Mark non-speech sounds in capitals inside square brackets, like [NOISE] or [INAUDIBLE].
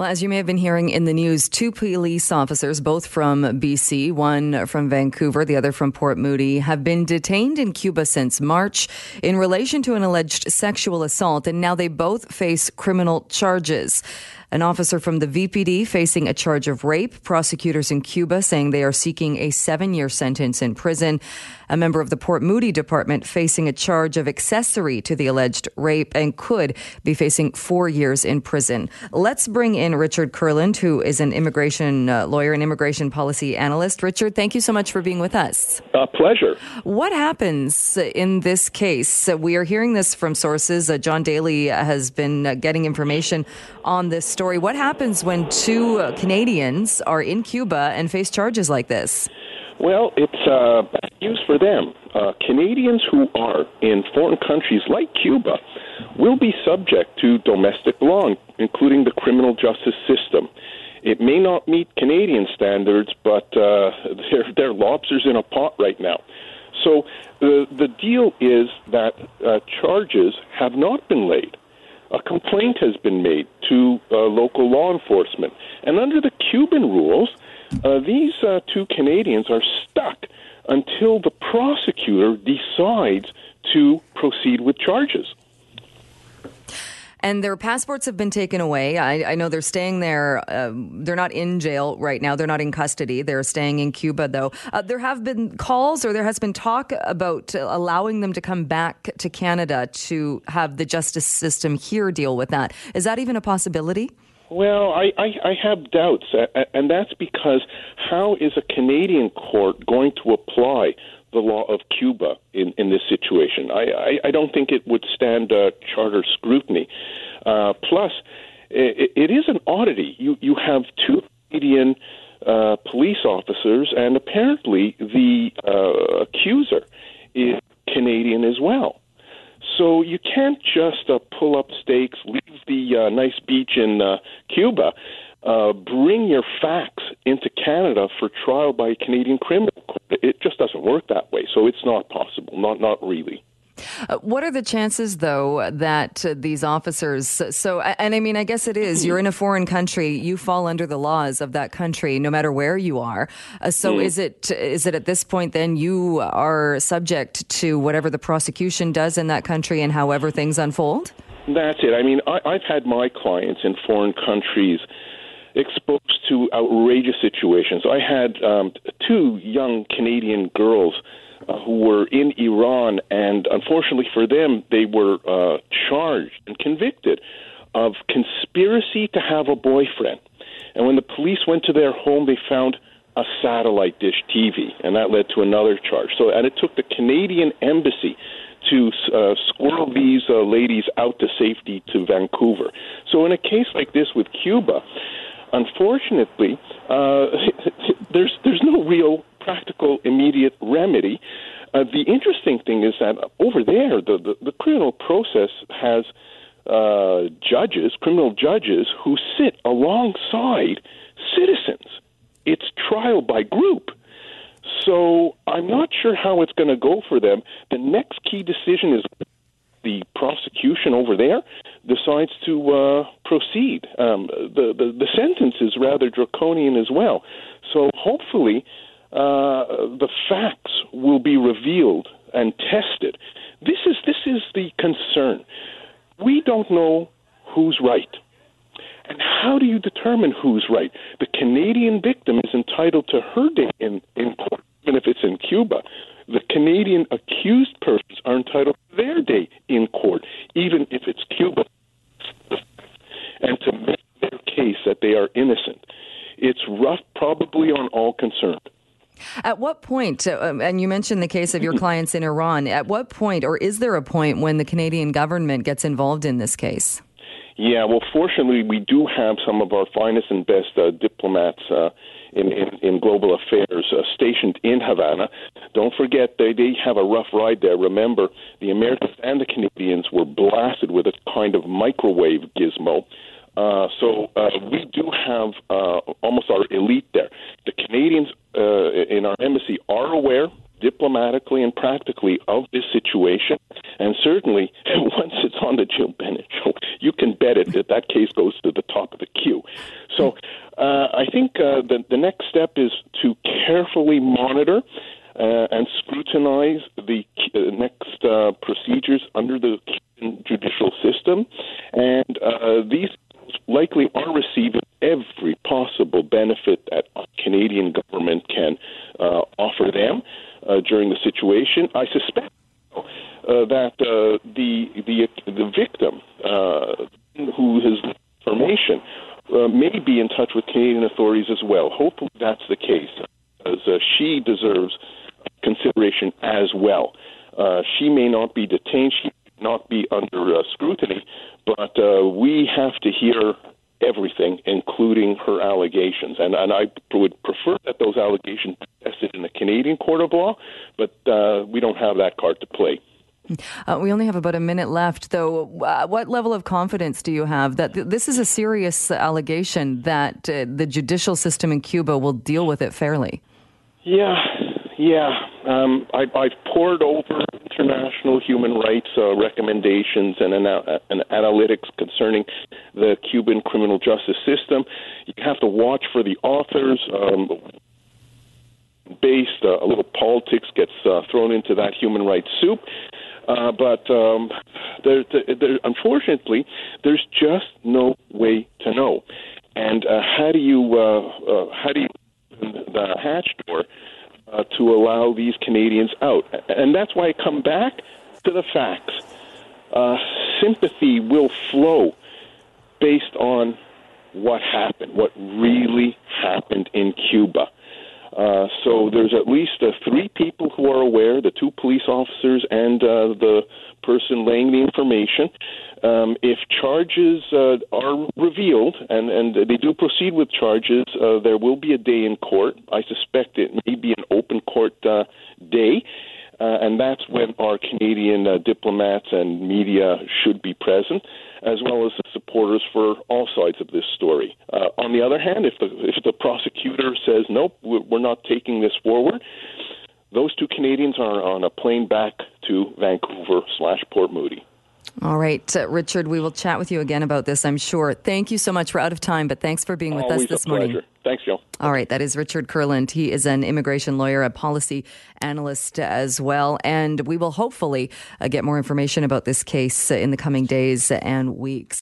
Well, as you may have been hearing in the news, two police officers, both from BC, one from Vancouver, the other from Port Moody, have been detained in Cuba since March in relation to an alleged sexual assault, and now they both face criminal charges. An officer from the VPD facing a charge of rape. Prosecutors in Cuba saying they are seeking a seven year sentence in prison. A member of the Port Moody department facing a charge of accessory to the alleged rape and could be facing four years in prison. Let's bring in Richard Kurland, who is an immigration uh, lawyer and immigration policy analyst. Richard, thank you so much for being with us. A pleasure. What happens in this case? We are hearing this from sources. Uh, John Daly has been uh, getting information on this story. What happens when two uh, Canadians are in Cuba and face charges like this? Well, it's uh, bad news for them. Uh, Canadians who are in foreign countries like Cuba will be subject to domestic law, including the criminal justice system. It may not meet Canadian standards, but uh, [LAUGHS] they're, they're lobsters in a pot right now. So the the deal is that uh, charges have not been laid a complaint has been made to uh, local law enforcement. And under the Cuban rules, uh, these uh, two Canadians are stuck until the prosecutor decides to proceed with charges and their passports have been taken away. I, I know they're staying there. Uh, they're not in jail right now. They're not in custody. They're staying in Cuba, though. Uh, there have been calls, or there has been talk about allowing them to come back to Canada to have the justice system here deal with that. Is that even a possibility? Well, I, I, I have doubts, and that's because how is a Canadian court going to apply the law of Cuba in, in this situation. I, I, I don't think it would stand uh, charter scrutiny. Uh, plus, it, it is an oddity. You, you have two Canadian uh, police officers, and apparently the uh, accuser is Canadian as well. So you can't just uh, pull up stakes, the uh, nice beach in uh, Cuba, uh, bring your facts into Canada for trial by a Canadian criminal court. It just doesn't work that way. So it's not possible. Not not really. Uh, what are the chances, though, that uh, these officers? So, and I mean, I guess it is. You're in a foreign country. You fall under the laws of that country, no matter where you are. Uh, so, mm. is it is it at this point then you are subject to whatever the prosecution does in that country and however things unfold? That's it. I mean, I, I've had my clients in foreign countries exposed to outrageous situations. I had um, two young Canadian girls uh, who were in Iran, and unfortunately for them, they were uh, charged and convicted of conspiracy to have a boyfriend. And when the police went to their home, they found a satellite dish TV, and that led to another charge. So, and it took the Canadian embassy to uh, squirrel these uh, ladies out to safety to Vancouver. So, in a case like this with Cuba, unfortunately, uh, [LAUGHS] there's there's no real practical immediate remedy. Uh, the interesting thing is that over there, the, the, the criminal process has uh, judges, criminal judges, who sit alongside citizens. It's trial by group. So I'm not sure how it's going to go for them. The next key decision is the prosecution over there decides to uh, proceed. Um, the, the, the sentence is rather draconian as well. So hopefully, uh, the facts will be revealed and tested. This is this is the concern. We don't know who's right. And how do you determine who's right? The Canadian victim is entitled to her day in, in court, even if it's in Cuba. The Canadian accused persons are entitled to their day in court, even if it's Cuba. And to make their case that they are innocent. It's rough, probably, on all concerned. At what point, uh, um, and you mentioned the case of your clients in Iran, at what point, or is there a point when the Canadian government gets involved in this case? Yeah, well, fortunately, we do have some of our finest and best uh, diplomats uh, in, in, in, global affairs uh, stationed in Havana. Don't forget, they, they have a rough ride there. Remember, the Americans and the Canadians were blasted with a kind of microwave gizmo. Uh, so uh, we do have uh, almost our elite there. The Canadians uh, in our embassy are aware diplomatically and practically of this situation. And certainly, [LAUGHS] once it's on the Jill Bennett show, you can bet it that that case goes to the top of the queue. So uh, I think uh, the, the next step is to carefully monitor uh, and scrutinize the uh, next uh, procedures under the judicial system. And uh, these likely are receiving every possible benefit that Canadian government can uh, offer them uh, during the situation. I suspect that uh, the the the victim uh, who has information uh, may be in touch with Canadian authorities as well. Hopefully, that's the case, as uh, she deserves consideration as well. Uh, she may not be detained. She may not be under uh, scrutiny, but uh, we have to hear everything, including her allegations. And, and I would prefer that those allegations be tested in a Canadian court of law, but uh, we don't have that card to play. Uh, we only have about a minute left, though. Uh, what level of confidence do you have that th- this is a serious allegation that uh, the judicial system in Cuba will deal with it fairly? Yeah, yeah. Um, I, I've poured over international human rights uh, recommendations and, ana- and analytics concerning the Cuban criminal justice system. You have to watch for the authors. Um, based, uh, a little politics gets uh, thrown into that human rights soup. Uh, but um, there, there, unfortunately, there's just no way to know. And uh, how do you uh, uh, how do you the hatch door uh, to allow these Canadians out? And that's why I come back to the facts. Uh, sympathy will flow based on what happened, what really happened in Cuba. Uh, so there's at least uh, three people who are aware, the two police officers and uh, the person laying the information. Um, if charges uh, are revealed and, and they do proceed with charges, uh, there will be a day in court. I suspect it may be an open court uh, day. Uh, and that's when our Canadian uh, diplomats and media should be present, as well as the supporters for all sides of this story. Uh, on the other hand, if the if the prosecutor says nope, we're not taking this forward, those two Canadians are on a plane back to Vancouver slash Port Moody. All right, uh, Richard, we will chat with you again about this, I'm sure. Thank you so much. We're out of time, but thanks for being with Always us this morning. Thanks, Joe. All right, that is Richard Kurland. He is an immigration lawyer, a policy analyst as well. And we will hopefully uh, get more information about this case uh, in the coming days and weeks.